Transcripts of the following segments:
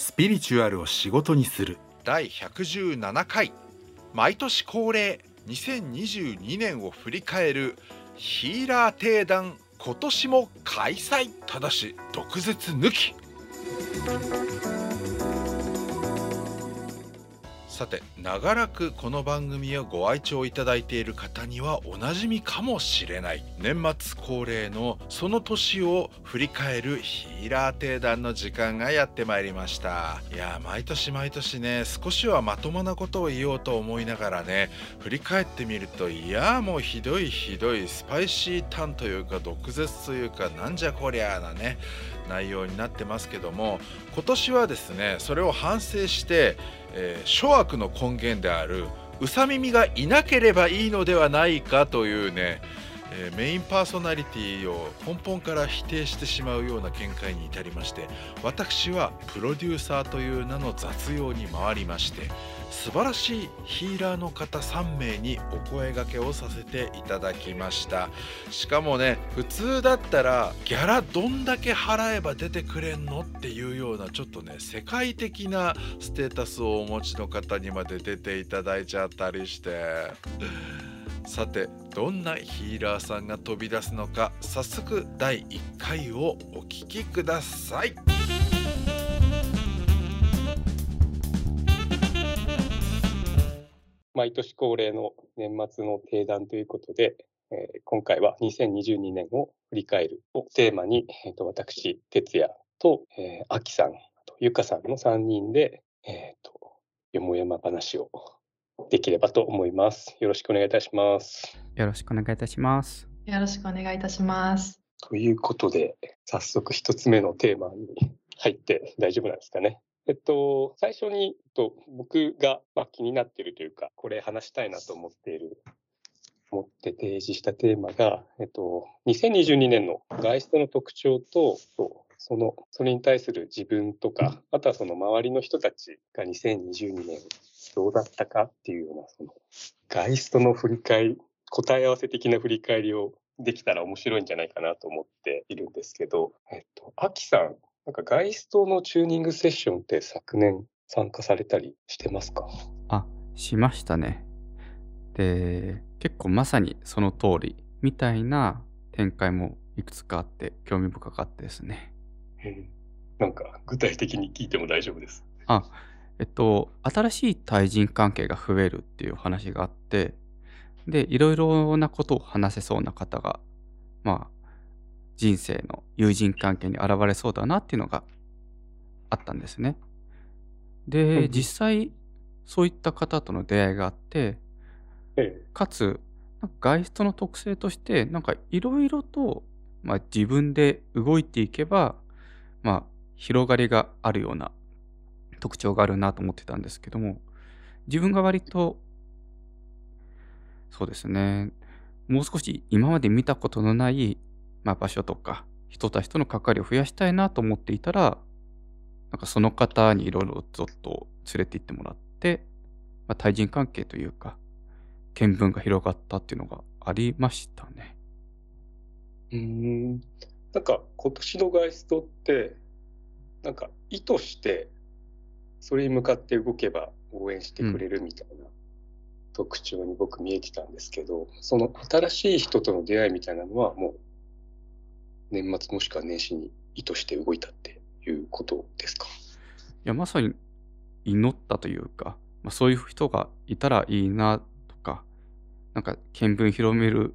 スピリチュアルを仕事にする。第117回毎年恒例2022年を振り返るヒーラー定談今年も開催。ただし毒舌抜き。さて長らくこの番組をご愛聴いただいている方にはおなじみかもしれない。年末恒例のその年を振り返るヒーラー定談の時間がやってまいりました。いや毎年毎年ね少しはまともなことを言おうと思いながらね振り返ってみるといやもうひどいひどいスパイシータンというか毒舌というかなんじゃこりゃなね。内容になってますけども今年はですねそれを反省してえー、諸悪の根源であるうさ耳がいなければいいのではないかというね、えー、メインパーソナリティを根本から否定してしまうような見解に至りまして私はプロデューサーという名の雑用に回りまして素晴らしいヒーラーの方3名にお声がけをさせていただきましたしかもね普通だったらギャラどんだけ払えば出てくれんのっていうようなちょっとね世界的なステータスをお持ちの方にまで出ていただいちゃったりしてさてどんなヒーラーさんが飛び出すのか早速第1回をお聴きください。毎年恒例の年末の定談ということで、えー、今回は2022年を振り返るをテーマに、えーと、私、哲也と、えー、秋さん、とゆかさんの3人で、えーと、よもやま話をできればと思います。よろしくお願いいたします。よろしくお願いいたします。よろしくお願いいたします。ということで、早速一つ目のテーマに入って大丈夫なんですかね。えっと、最初に、と、僕が、まあ、気になっているというか、これ話したいなと思っている、思って提示したテーマが、えっと、2022年の外出の特徴と、その、それに対する自分とか、あとはその周りの人たちが2022年どうだったかっていうような、その、外出の振り返り、答え合わせ的な振り返りをできたら面白いんじゃないかなと思っているんですけど、えっと、アキさんなんかガイストのチューニングセッションって昨年参加されたりしてますか？あ、しましたね。で、結構まさにその通りみたいな展開もいくつかあって興味深かったですね。なんか具体的に聞いても大丈夫です。あ、えっと、新しい対人関係が増えるっていう話があって、で、いろいろなことを話せそうな方が、まあ、人生の友人関係に現れそうだなっていうのがあったんですね。で、実際そういった方との出会いがあって、かつガイストの特性としてなんかいろいろと、まあ、自分で動いていけば、まあ、広がりがあるような特徴があるなと思ってたんですけども自分が割とそうですねもう少し今まで見たことのないまあ、場所とか人たちとの関わりを増やしたいなと思っていたらなんかその方にいろいろずっと連れて行ってもらって、まあ、対人関係というか見聞が広がったっていうのがありましたね。うんなんか今年のガイストってなんか意図してそれに向かって動けば応援してくれるみたいな特徴に僕見えてたんですけど、うん、その新しい人との出会いみたいなのはもう年末もしくは年始に意図して動いたっていうことですか？いや、まさに祈ったというか、まあ、そういう人がいたらいいなとか、なんか見聞広める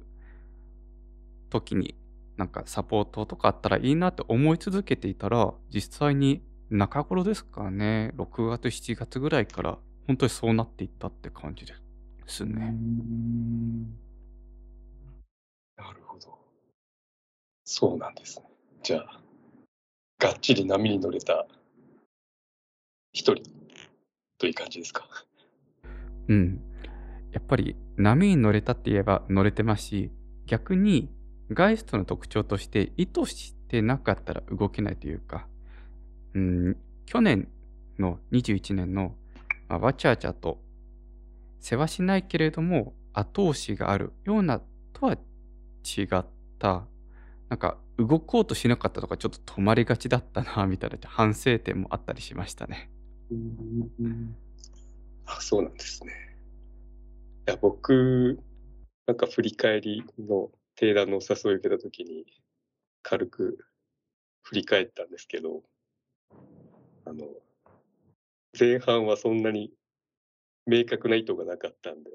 時に、なんかサポートとかあったらいいなって思い続けていたら、実際に中頃ですかね、6月、7月ぐらいから、本当にそうなっていったって感じですね。なるほど。そうなんですね。じゃあ、がっちり波に乗れた一人という感じですか？うん。やっぱり波に乗れたって言えば乗れてますし、逆にガイストの特徴として意図してなかったら動けないというか、うん、去年の21年の、まあ、わちゃわちゃと世話しないけれども後押しがあるようなとは違ったなんか動こうとしなかったとかちょっと止まりがちだったなみたいな反省点もあったりしましたね。うんあ、そうなんですね。いや、僕、なんか振り返りの定談のお誘いを受けたときに、軽く振り返ったんですけど、あの、前半はそんなに明確な意図がなかったんで、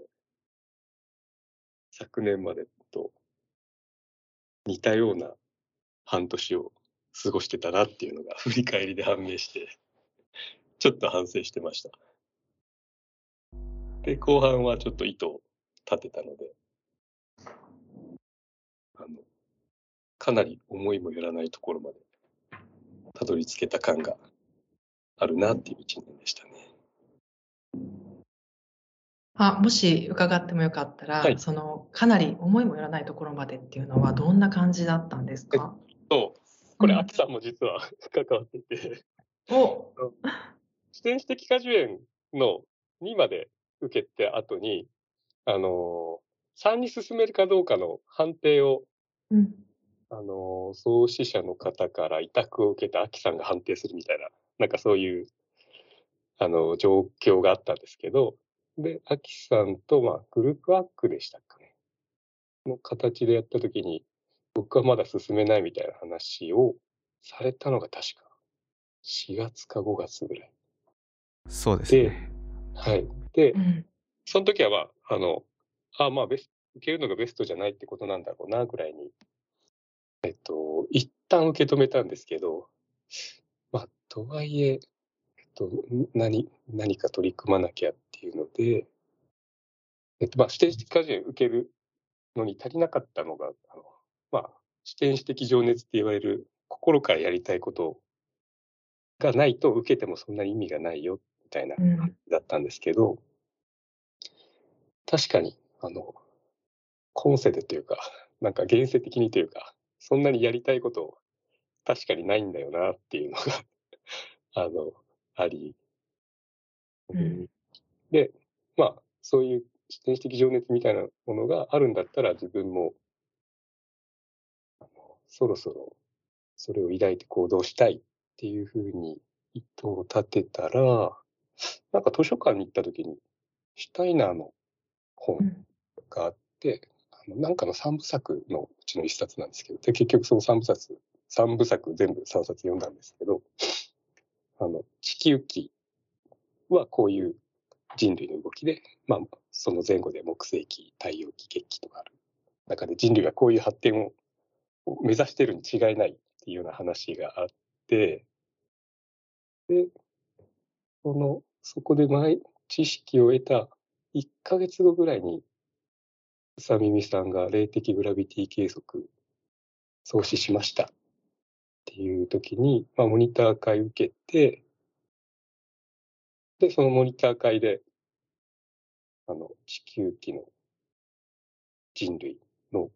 昨年まで似たような半年を過ごしてたなっていうのが 振り返りで判明して、ちょっと反省してました。で、後半はちょっと意図を立てたので、あの、かなり思いもよらないところまでたどり着けた感があるなっていう一年でしたね。あ、もし伺ってもよかったら、はい。そのかなり思いもよらないところまでっていうのはどんな感じだったんですか？と、これ、うん。秋さんも実は 関わってて、お、視点的果樹園の2まで受けて後に、あのー、3に進めるかどうかの判定を、うん、あのー、創始者の方から委託を受けて秋さんが判定するみたいな、なんかそういう、あの、状況があったんですけど、で、秋さんと、まあ、グループワークでしたかね。の形でやったときに、僕はまだ進めないみたいな話をされたのが確か4月か5月ぐらい。そうですね。はい。でう、ん、その時はまあ、あの、あまあベス、受けるのがベストじゃないってことなんだろうな、ぐらいに、えっと、一旦受け止めたんですけど、まあ、とはいえ、と、ん何、何か取り組まなきゃっていうので、えっと、まあ、視点的果樹園受けるのに足りなかったのが、あの、まあ、視点的情熱って言われる、心からやりたいことがないと受けてもそんなに意味がないよ、みたいなうん、だったんですけど、確かに、あの、今世でというか、なんか現世的にというか、そんなにやりたいこと確かにないんだよなっていうのが、あの、あり、うん。で、まあ、そういう視点的情熱みたいなものがあるんだったら自分も、あのそろそろそれを抱いて行動したいっていうふうに意図を立てたら、なんか図書館に行った時に、シュタイナーの本うん。があって、あのなんかの三部作のうちの一冊なんですけど、で結局その三部作、三部作全部三冊読んだんですけど、あの、地球紀はこういう人類の動きで、まあ、その前後で木星紀、太陽紀、月紀とかある中で人類がこういう発展を目指してるに違いないっていうような話があって、で、その、そこで前、知識を得た1ヶ月後ぐらいに、宇佐美美さんが霊的グラビティ計測創始しました。っていう時に、まあ、モニター会受けて、で、そのモニター会で、あの、地球紀の人類の、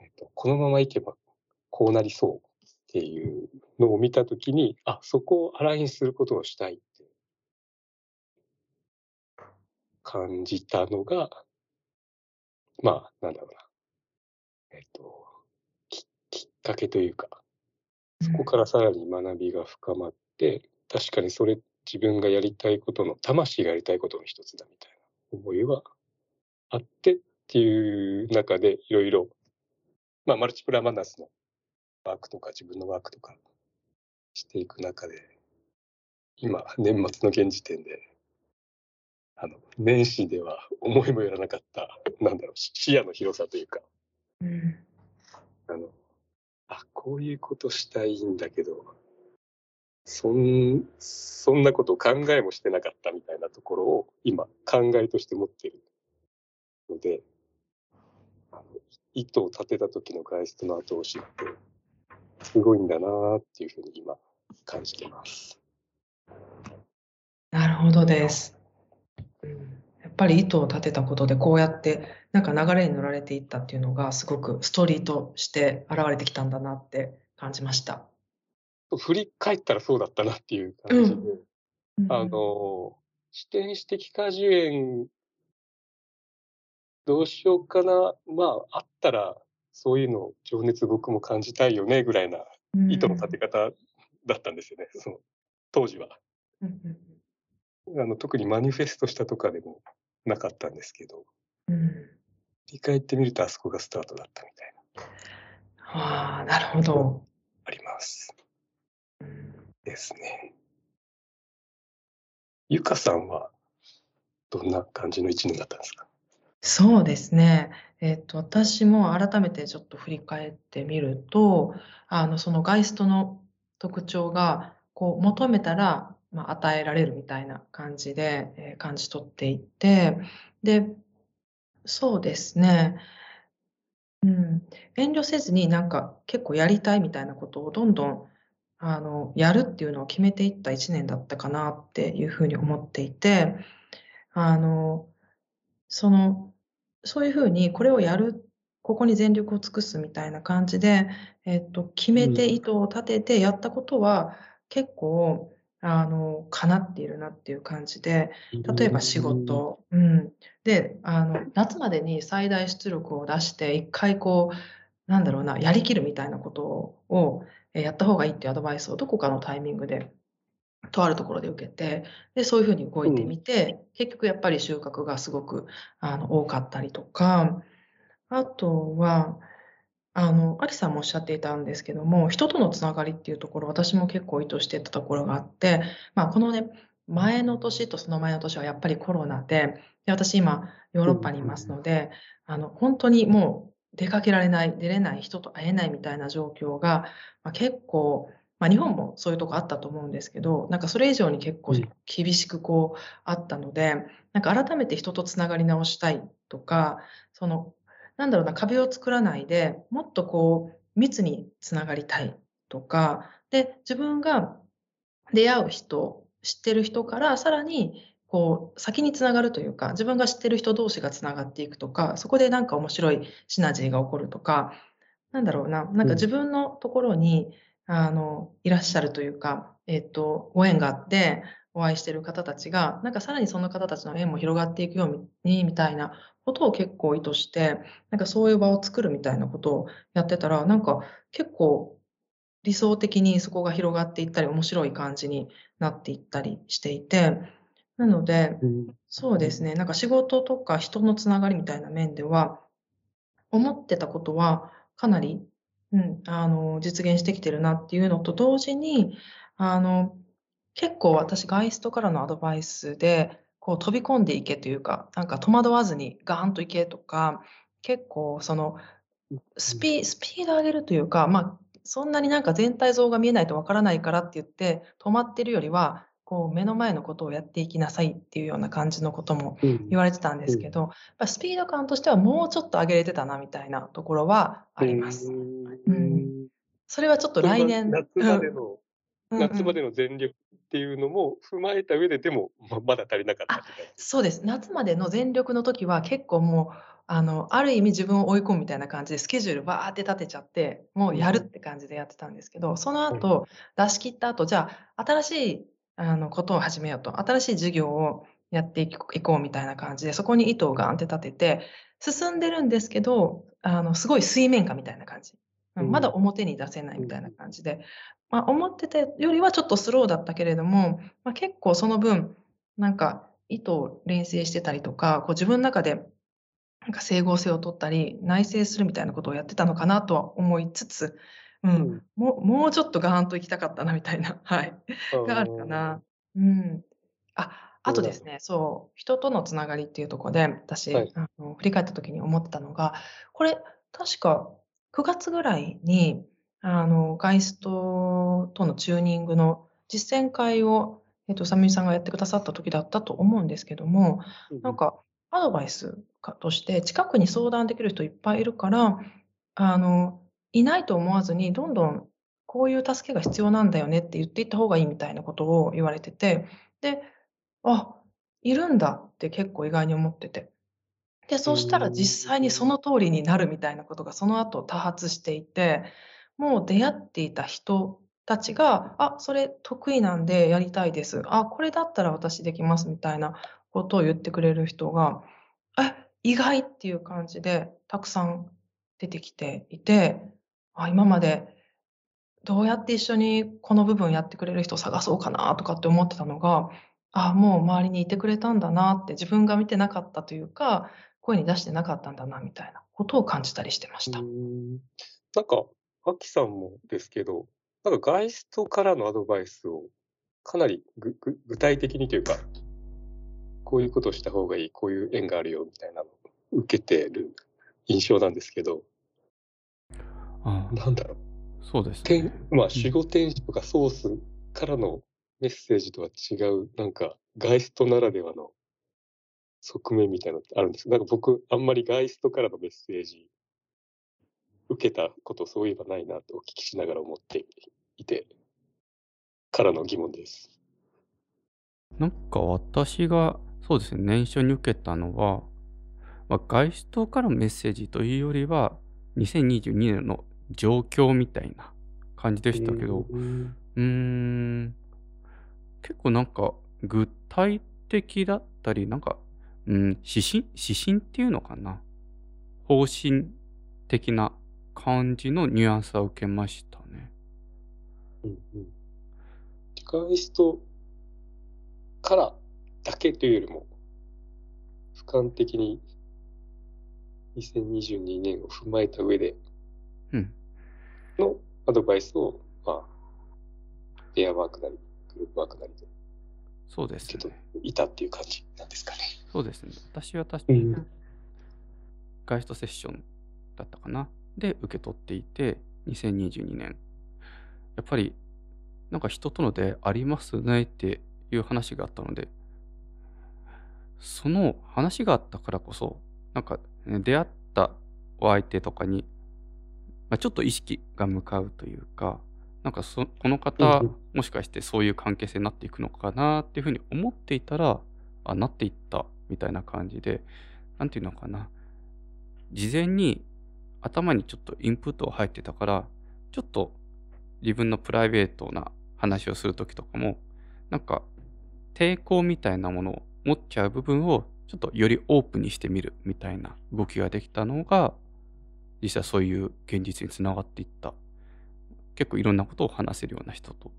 えっと、このままいけばこうなりそうっていうのを見たときに、あ、そこをアラインすることをしたいって感じたのが、まあ、なんだろうな。えっと、ききっかけというか、そこからさらに学びが深まって、確かにそれ自分がやりたいことの、魂がやりたいことの一つだみたいな思いはあってっていう中でいろいろ、まあマルチプラマナスのワークとか自分のワークとかしていく中で、今、年末の現時点で、あの、年始では思いもよらなかった、なんだろう、視野の広さというか、うん。あの、こういうことしたいんだけど、そん、そんなこと考えもしてなかったみたいなところを今考えとして持ってるので、あの意図を立てた時の外出の後押しって、すごいんだなっていうふうに今感じてます。なるほどです。やっぱり意図を立てたことでこうやってなんか流れに乗られていったっていうのがすごくストーリーとして現れてきたんだなって感じました。振り返ったらそうだったなっていう感じ。で、うん。あの、視点史的果樹園、どうしようかな。まあ、あったらそういうのを情熱僕も感じたいよねぐらいなうん。意図の立て方だったんですよね、その当時は。うんうんあの特にマニフェストしたとかでもなかったんですけど、うん。振り返ってみるとあそこがスタートだったみたいな、ああ、なるほど。あります。うんですね。ゆかさんはどんな感じの一年だったんですか？そうですね。えっと、私も改めてちょっと振り返ってみると、あの、そのガイストの特徴が、こう、求めたら、まあ、与えられるみたいな感じで、えー感じ取っていて、で、そうですね。うん、遠慮せずになんか結構やりたいみたいなことをどんどんあのやるっていうのを決めていった一年だったかなっていうふうに思っていて、あの、その、そういうふうにこれをやる、ここに全力を尽くすみたいな感じで、えっと、決めてうん意図を立ててやったことは結構、あの、叶っているなっていう感じで、例えば仕事、うん、であの夏までに最大出力を出して一回こうなんだろうなやりきるみたいなことをえーやった方がいいっていうアドバイスをどこかのタイミングでとあるところで受けてでそういうふうに動いてみて、結局やっぱり収穫がすごくあの多かったりとかあとはあの、アキさんもおっしゃっていたんですけども、人とのつながりっていうところ、私も結構意図してたところがあって、まあ、このね、前の年とその前の年はやっぱりコロナで、で私今、ヨーロッパにいますので、あの、本当にもう出かけられない、出れない、人と会えないみたいな状況が、まあ、結構、まあ、日本もそういうとこあったと思うんですけど、なんかそれ以上に結構うん。厳しくこうあったので、なんか改めて人とつながり直したいとか、そのなんだろうな、壁を作らないで、もっとこう、密につながりたいとか、で、自分が出会う人、知ってる人から、さらに、こう、先につながるというか、自分が知ってる人同士がつながっていくとか、そこでなんか面白いシナジーが起こるとか、なんだろうな、なんか自分のところに、あの、いらっしゃるというか、えっと、ご縁があって、お会いしてる方たちが、なんかさらにその方たちの縁も広がっていくように、みたいなことを結構意図して、なんかそういう場を作るみたいなことをやってたら、なんか結構理想的にそこが広がっていったり、面白い感じになっていったりしていて、なので、うん。そうですね、なんか仕事とか人のつながりみたいな面では、思ってたことはかなり、うん、あの、実現してきてるなっていうのと同時に、あの、結構私、ガイストからのアドバイスで、こう飛び込んでいけというか、なんか戸惑わずにガーンといけとか、結構そのスピスピード上げるというか、まあ、そんなになんか全体像が見えないとわからないからって言って止まってるよりは、こう目の前のことをやっていきなさいっていうような感じのこともうん。言われてたんですけど、やっぱスピード感としてはもうちょっと上げれてたなみたいなところはあります。うん。それはちょっと来年、夏までの、うん。夏までの全力っていうのも踏まえた上ででもままだ足りなかった。そうです。夏までの全力の時は結構もう、あの、ある意味自分を追い込むみたいな感じでスケジュールバーって立てちゃって、もうやるって感じでやってたんですけど、その後、出し切った後、じゃあ、新しいあのことを始めようと、新しい事業をやっていこうみたいな感じで、そこに糸をガーンって立てて、進んでるんですけど、あの、すごい水面下みたいな感じ。うんまだ表に出せないみたいな感じで、まあ、思ってたよりはちょっとスローだったけれども、まあ、結構その分、なんか意図を連成してたりとか、こう自分の中でなんか整合性を取ったり、内省するみたいなことをやってたのかなとは思いつつ、うん、うん。もうもうちょっとガーンと行きたかったなみたいな、はい、があるかな。うん。あ、あとですね、そう、人とのつながりっていうところで、私、はい。あの振り返った時に思ってたのが、これ、確か9月ぐらいに、あの、ガイストとのチューニングの実践会を、えっと、さみさんがやってくださった時だったと思うんですけども、なんか、アドバイスかとして、近くに相談できる人いっぱいいるから、あの、いないと思わずに、どんどんこういう助けが必要なんだよねって言っていった方がいいみたいなことを言われてて、で、あ、いるんだって結構意外に思ってて。で、そうしたら実際にその通りになるみたいなことがその後多発していて、もう出会っていた人たちが、あ、それ得意なんでやりたいです。あ、これだったら私できますみたいなことを言ってくれる人が、え、意外っていう感じでたくさん出てきていて、あ、今までどうやって一緒にこの部分やってくれる人を探そうかなとかって思ってたのが、あ、もう周りにいてくれたんだなって自分が見てなかったというか、声に出してなかったんだなみたいなことを感じたりしてました。なんか、アキさんもですけど、なんかガイストからのアドバイスをかなりぐぐ具体的にというか、こういうことをした方がいい、こういう縁があるよみたいなのを受けてる印象なんですけど、あなんだろう。そうです天ね。まあ、守護天使とかソースからのメッセージとは違う、なんか、ガイストならではの側面みたいなのってあるんです。なんか僕、あんまりガイストからのメッセージ、受けたことそういえばないなとお聞きしながら思っていて、からの疑問です。なんか私が、そうですね、年初に受けたのは、まあ、ガイストからのメッセージというよりは、2022年の状況みたいな感じでしたけど、うん。うーん、結構なんか具体的だったり、なんか、うん、指針？指針っていうのかな？方針的な感じのニュアンスは受けましたね。うんうんガイストからだけというよりも、俯瞰的に2022年を踏まえた上でうん。のアドバイスを、まあ、ペアワークなり、グループワークなりでそうですね取。いたっていう感じなんですかね。そうですね。私は確かにうん。ガイストセッションだったかな。で、受け取っていて、2022年。やっぱり、なんか人との出会いありますねっていう話があったので、その話があったからこそ、なんか、ね出会ったお相手とかに、まあ、ちょっと意識が向かうというか、なんかそこの方、もしかしてそういう関係性になっていくのかなっていうふうに思っていたら、あ、なっていったみたいな感じで、なんていうのかな。事前に頭にちょっとインプットが入ってたから、ちょっと自分のプライベートな話をするときとかも、なんか抵抗みたいなものを持っちゃう部分をちょっとよりオープンにしてみるみたいな動きができたのが、実際そういう現実につながっていった。結構いろんなことを話せるような人と、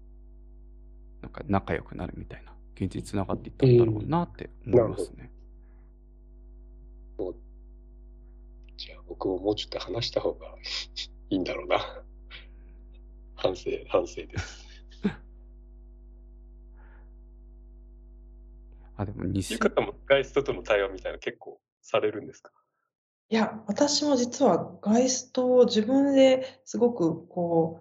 なんか仲良くなるみたいな現実につながっていったんだろうなって思いますね。じゃあ僕ももうちょっと話した方が いいんだろうな。反省、反省です。あ、でもゆ2000かたもガイストとの対話みたいなの結構されるんですか？いや、私も実はガイストを自分ですごくこ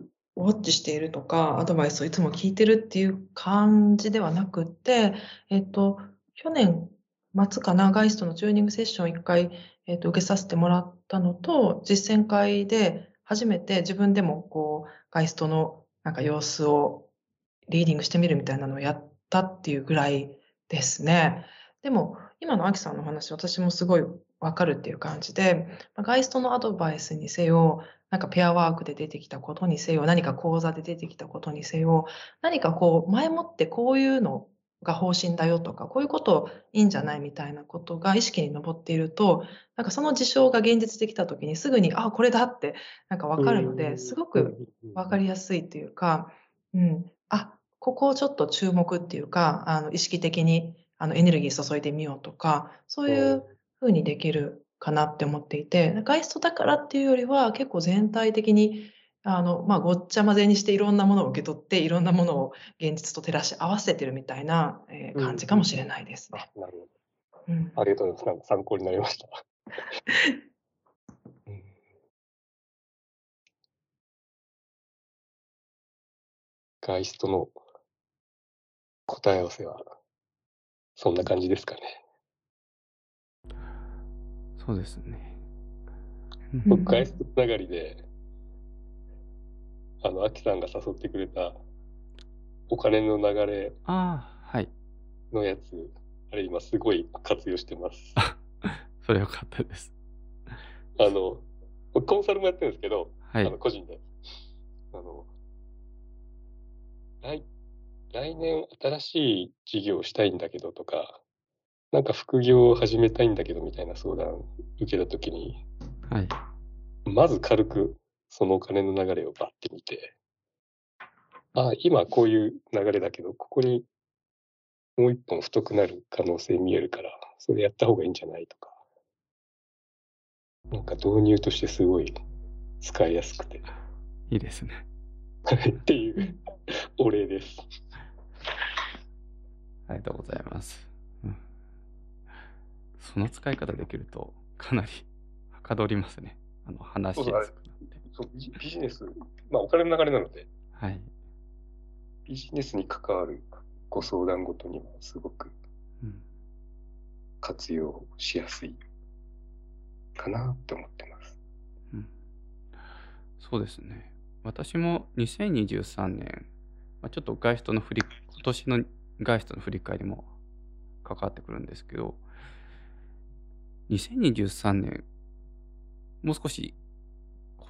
う、ウォッチしているとか、アドバイスをいつも聞いてるっていう感じではなくって、えっと、去年末かな、ガイストのチューニングセッションを一回、えっと、受けさせてもらったのと、実践会で初めて自分でもこう、ガイストのなんか様子をリーディングしてみるみたいなのをやったっていうぐらいですね。でも、今のアキさんの話、私もすごいわかるっていう感じで、ガイストのアドバイスにせよ、なんかペアワークで出てきたことにせよ、何か講座で出てきたことにせよ、何かこう、前もってこういうのが方針だよとか、こういうこといいんじゃないみたいなことが意識に上っていると、なんかその事象が現実できたときにすぐに、あ、これだってなんかわかるので、すごくわかりやすいというか、うん、あ、ここをちょっと注目っていうか、あの意識的にあのエネルギー注いでみようとか、そういうふうにできるかなって思っていて、ガイストだからっていうよりは結構全体的にあの、まあ、ごっちゃ混ぜにしていろんなものを受け取って、いろんなものを現実と照らし合わせてるみたいな、えー感じかもしれないですね。なるほうんど。ありがとうございます。参考になりました。うんガイストの答え合わせは、そんな感じですかね。そうですね。うん僕、ガイストつながりで、あの、アキさんが誘ってくれた、お金の流れああ、はい。のやつ、あれ今すごい活用してます。それよかったです。あの、僕コンサルもやってるんですけど、はいあの。個人で。あの、来、来年新しい事業をしたいんだけどとか、なんか副業を始めたいんだけどみたいな相談受けたときに、はい。まず軽くそのお金の流れをバッて見て、あ今こういう流れだけど、ここにもう一本太くなる可能性見えるから、それやった方がいいんじゃないとか。なんか導入としてすごい使いやすくて。いいですね。っていうお礼です。ありがとうございます。うん、その使い方できると、かなりはかどりますね。あの話しやすく。そうビジビジネス、まあお金の流れなので、はい。ビジネスに関わるご相談ごとにはすごくうん、活用しやすいかなって思ってます。うん、そうですね。私も2023年、まあ、ちょっと外出の振り、今年の外出の振り返りも関わってくるんですけど、2023年、もう少し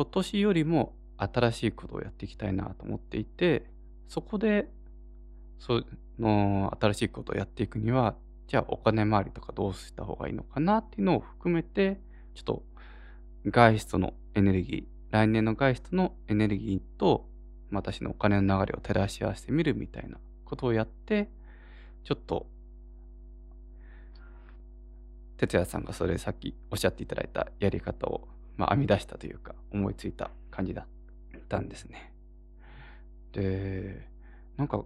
今年よりも新しいことをやっていきたいなと思っていて、そこで、その新しいことをやっていくには、じゃあお金回りとかどうした方がいいのかなっていうのを含めて、ちょっと外出のエネルギー、来年の外出のエネルギーと私のお金の流れを照らし合わせてみるみたいなことをやって、ちょっと、哲也さんがそれさっきおっしゃっていただいたやり方を、まあ、編み出したというか思いついた感じだったんですね。で、なんか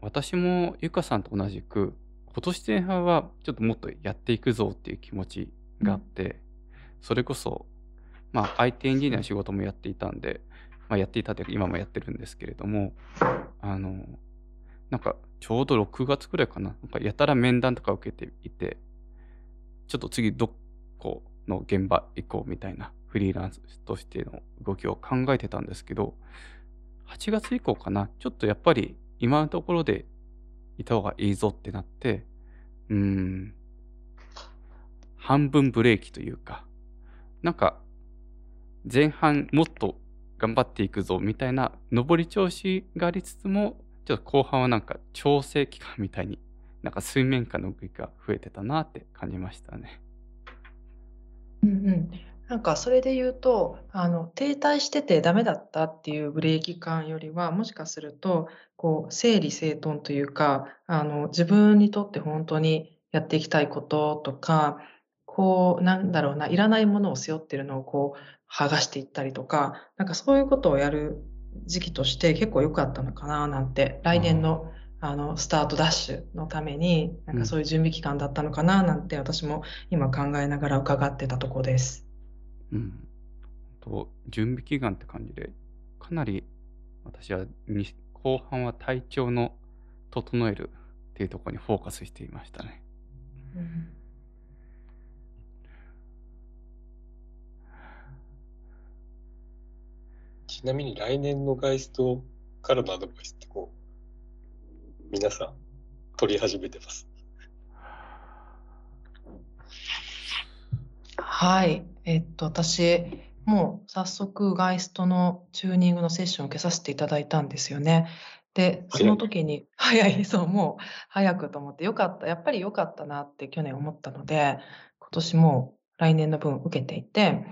私もゆかさんと同じく今年前半はちょっともっとやっていくぞっていう気持ちがあって、それこそまあ IT エンジニアの仕事もやっていたんで、まあ、やっていたというか今もやってるんですけれどもあのなんかちょうど6月くらいかななんかやたら面談とか受けていてちょっと次どこの現場行こうみたいなフリーランスとしての動きを考えてたんですけど8月以降かな。ちょっとやっぱり今のところでいた方がいいぞってなってうん。半分ブレーキというかなんか前半もっと頑張っていくぞみたいな上り調子がありつつもちょっと後半はなんか調整期間みたいになんか水面下の動きが増えてたなって感じましたね。うんうん、なんかそれで言うとあの停滞しててダメだったっていうブレーキ感よりはもしかするとこう整理整頓というかあの自分にとって本当にやっていきたいこととかこうなんだろうないらないものを背負ってるのをこう剥がしていったりとかなんかそういうことをやる時期として結構良かったのかななんて来年のあのスタートダッシュのためになんかそういう準備期間だったのかななんて私も今考えながら伺ってたとこです。うん。と準備期間って感じでかなり私はに後半は体調の整えるっていうところにフォーカスしていましたね。うんちなみに来年の外出からのアドバイスってこう、皆さん取り始めてます？はい。えっと、私、もう早速、ガイストのチューニングのセッションを受けさせていただいたんですよね。で、その時に、早い、そう、もう早くと思って、よかった、やっぱりよかったなって去年思ったので、今年も来年の分受けていて、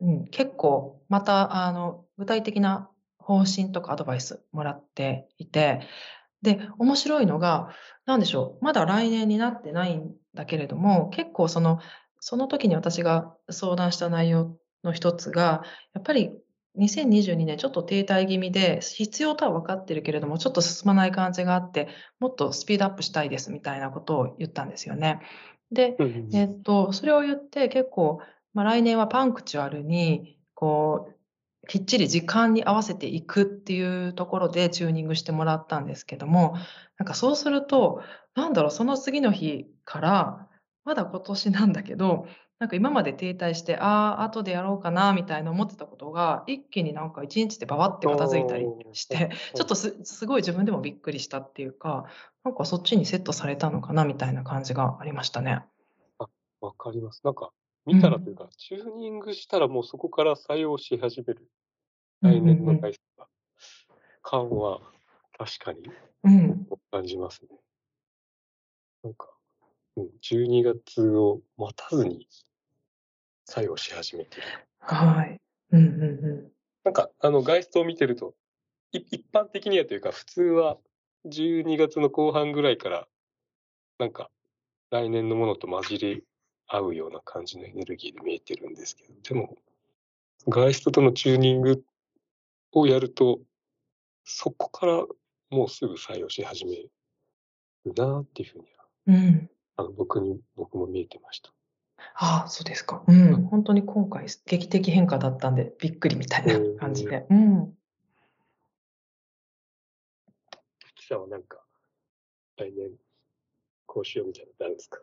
うん、結構、また、あの、具体的な方針とかアドバイスもらっていて、で、面白いのが、なんでしょう、まだ来年になってないんだけれども、結構その、その時に私が相談した内容の一つが、やっぱり2022年ちょっと停滞気味で、必要とは分かってるけれども、ちょっと進まない感じがあって、もっとスピードアップしたいですみたいなことを言ったんですよね。で、えっと、それを言って結構、まあ、来年はパンクチュアルに、こう、きっちり時間に合わせていくっていうところでチューニングしてもらったんですけども、なんかそうすると、なんだろう、その次の日から、まだ今年なんだけど、なんか今まで停滞して、ああ、後でやろうかな、みたいな思ってたことが、一気になんか一日でババって片付いたりして、ちょっとすすごい自分でもびっくりしたっていうか、なんかそっちにセットされたのかな、みたいな感じがありましたね。わかります。なんか、見たらというか、チューニングしたらもうそこから作用し始める来年の回数が、感は確かにうん、感じますね。なんか、うん、12月を待たずに作用し始めてる。はい。うんうんうなんか、あの、ガイストを見てると、い一般的にはというか、普通は12月の後半ぐらいから、なんか、来年のものと混じり合うような感じのエネルギーで見えてるんですけど、でも、ガイストとのチューニングをやると、そこからもうすぐ作用し始めるなっていうふうには、ん。うん。あの僕に、僕も見えてました。ああ、そうですか。うん。本当に今回劇的変化だったんで、びっくりみたいな感じで。うん。記者はなんか、来年、こうしようみたいなのってあるんですか？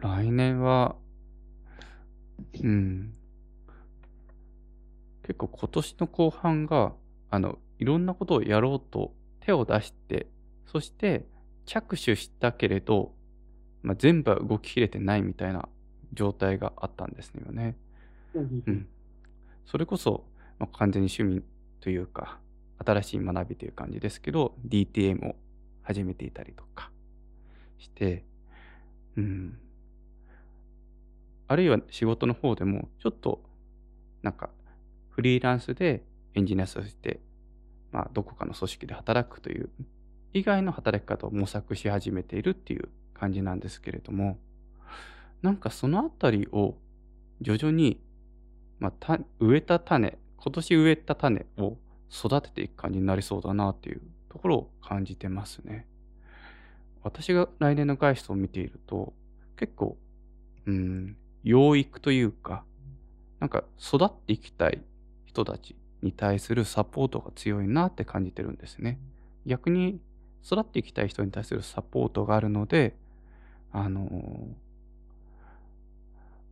来年は、うん。結構今年の後半が、あの、いろんなことをやろうと手を出して、そして着手したけれど、まあ、全部は動ききれてないみたいな状態があったんですよね。うん。それこそ、まあ、完全に趣味というか、新しい学びという感じですけど、DTM を始めていたりとかして、うん。あるいは仕事の方でも、ちょっと、なんか、フリーランスでエンジニアとして、まあ、どこかの組織で働くという、以外の働き方を模索し始めているっていう感じなんですけれども、なんかそのあたりを徐々に、まあ、植えた種、今年植えた種を育てていく感じになりそうだなっていうところを感じてますね。私が来年のガイストを見ていると、結構、うん、養育というか、なんか育っていきたい人たちに対するサポートが強いなって感じてるんですね。逆に育っていきたい人に対するサポートがあるので、あの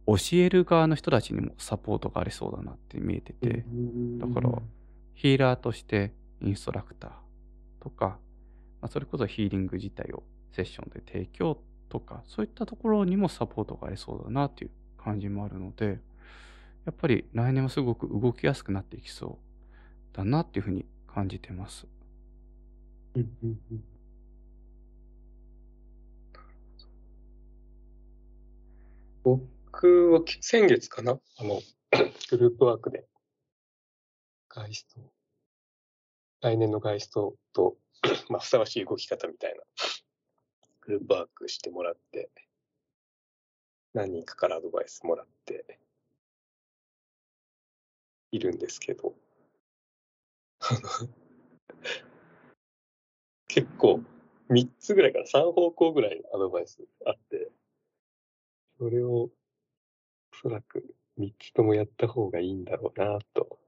教える側の人たちにもサポートがありそうだなって見えてて、だからヒーラーとしてインストラクターとか、まあ、それこそヒーリング自体をセッションで提供とか、そういったところにもサポートがありそうだなっていう感じもあるので、やっぱり来年はすごく動きやすくなっていきそうだなっていうふうに感じてます。うんうんうん。僕はき先月かな？あの、グループワークで、ガイスト、来年のガイストと、まあ、ふさわしい動き方みたいな、グループワークしてもらって、何人かからアドバイスもらって、いるんですけど、あ の結構、3つぐらいから3方向ぐらいアドバイスあって、それを、おそらく3つともやった方がいいんだろうなと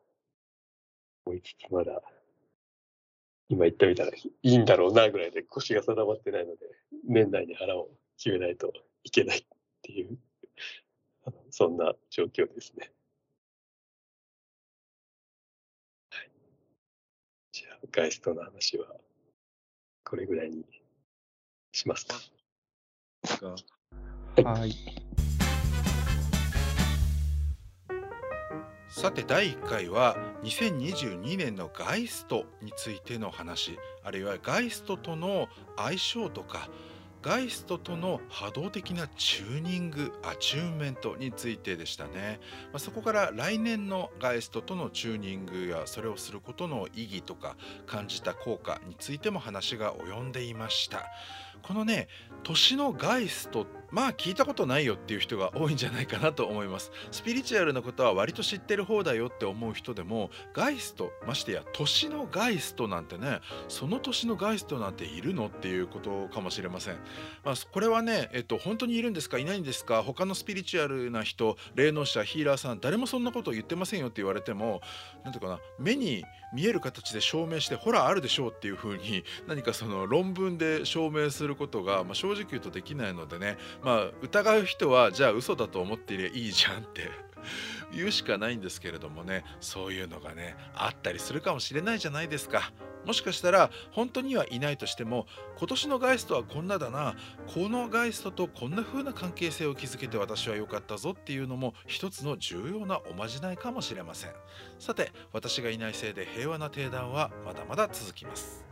思いつつ、まだ、今言ったみたいな、いいんだろうなぐらいで腰が定まってないので、年内に腹を決めないといけないっていう、そんな状況ですね。はい。じゃあ、ガイストの話は、これぐらいにしますか。はい。さて第1回は2022年のガイストについての話あるいはガイストとの相性とかガイストとの波動的なチューニングアチューンメントについてでしたね、まあ、そこから来年のガイストとのチューニングやそれをすることの意義とか感じた効果についても話が及んでいました。このね年のガイストまあ聞いたことないよっていう人が多いんじゃないかなと思います。スピリチュアルなことは割と知ってる方だよって思う人でもガイストましてや年のガイストなんてねその年のガイストなんているのっていうことかもしれません、まあ、これはね、えっと、本当にいるんですかいないんですか他のスピリチュアルな人霊能者ヒーラーさん誰もそんなことを言ってませんよって言われても何ていうかな目に見える形で証明してほらあるでしょうっていう風に何かその論文で証明することが、まあ、正直言うとできないのでねまあ疑う人はじゃあ嘘だと思っていりゃいいじゃんって 言うしかないんですけれどもね。そういうのがねあったりするかもしれないじゃないですか。もしかしたら本当にはいないとしても今年のガイストはこんなだなこのガイストとこんな風な関係性を築けて私は良かったぞっていうのも一つの重要なおまじないかもしれません。さて私がいないせいで平和な定談はまだまだ続きます。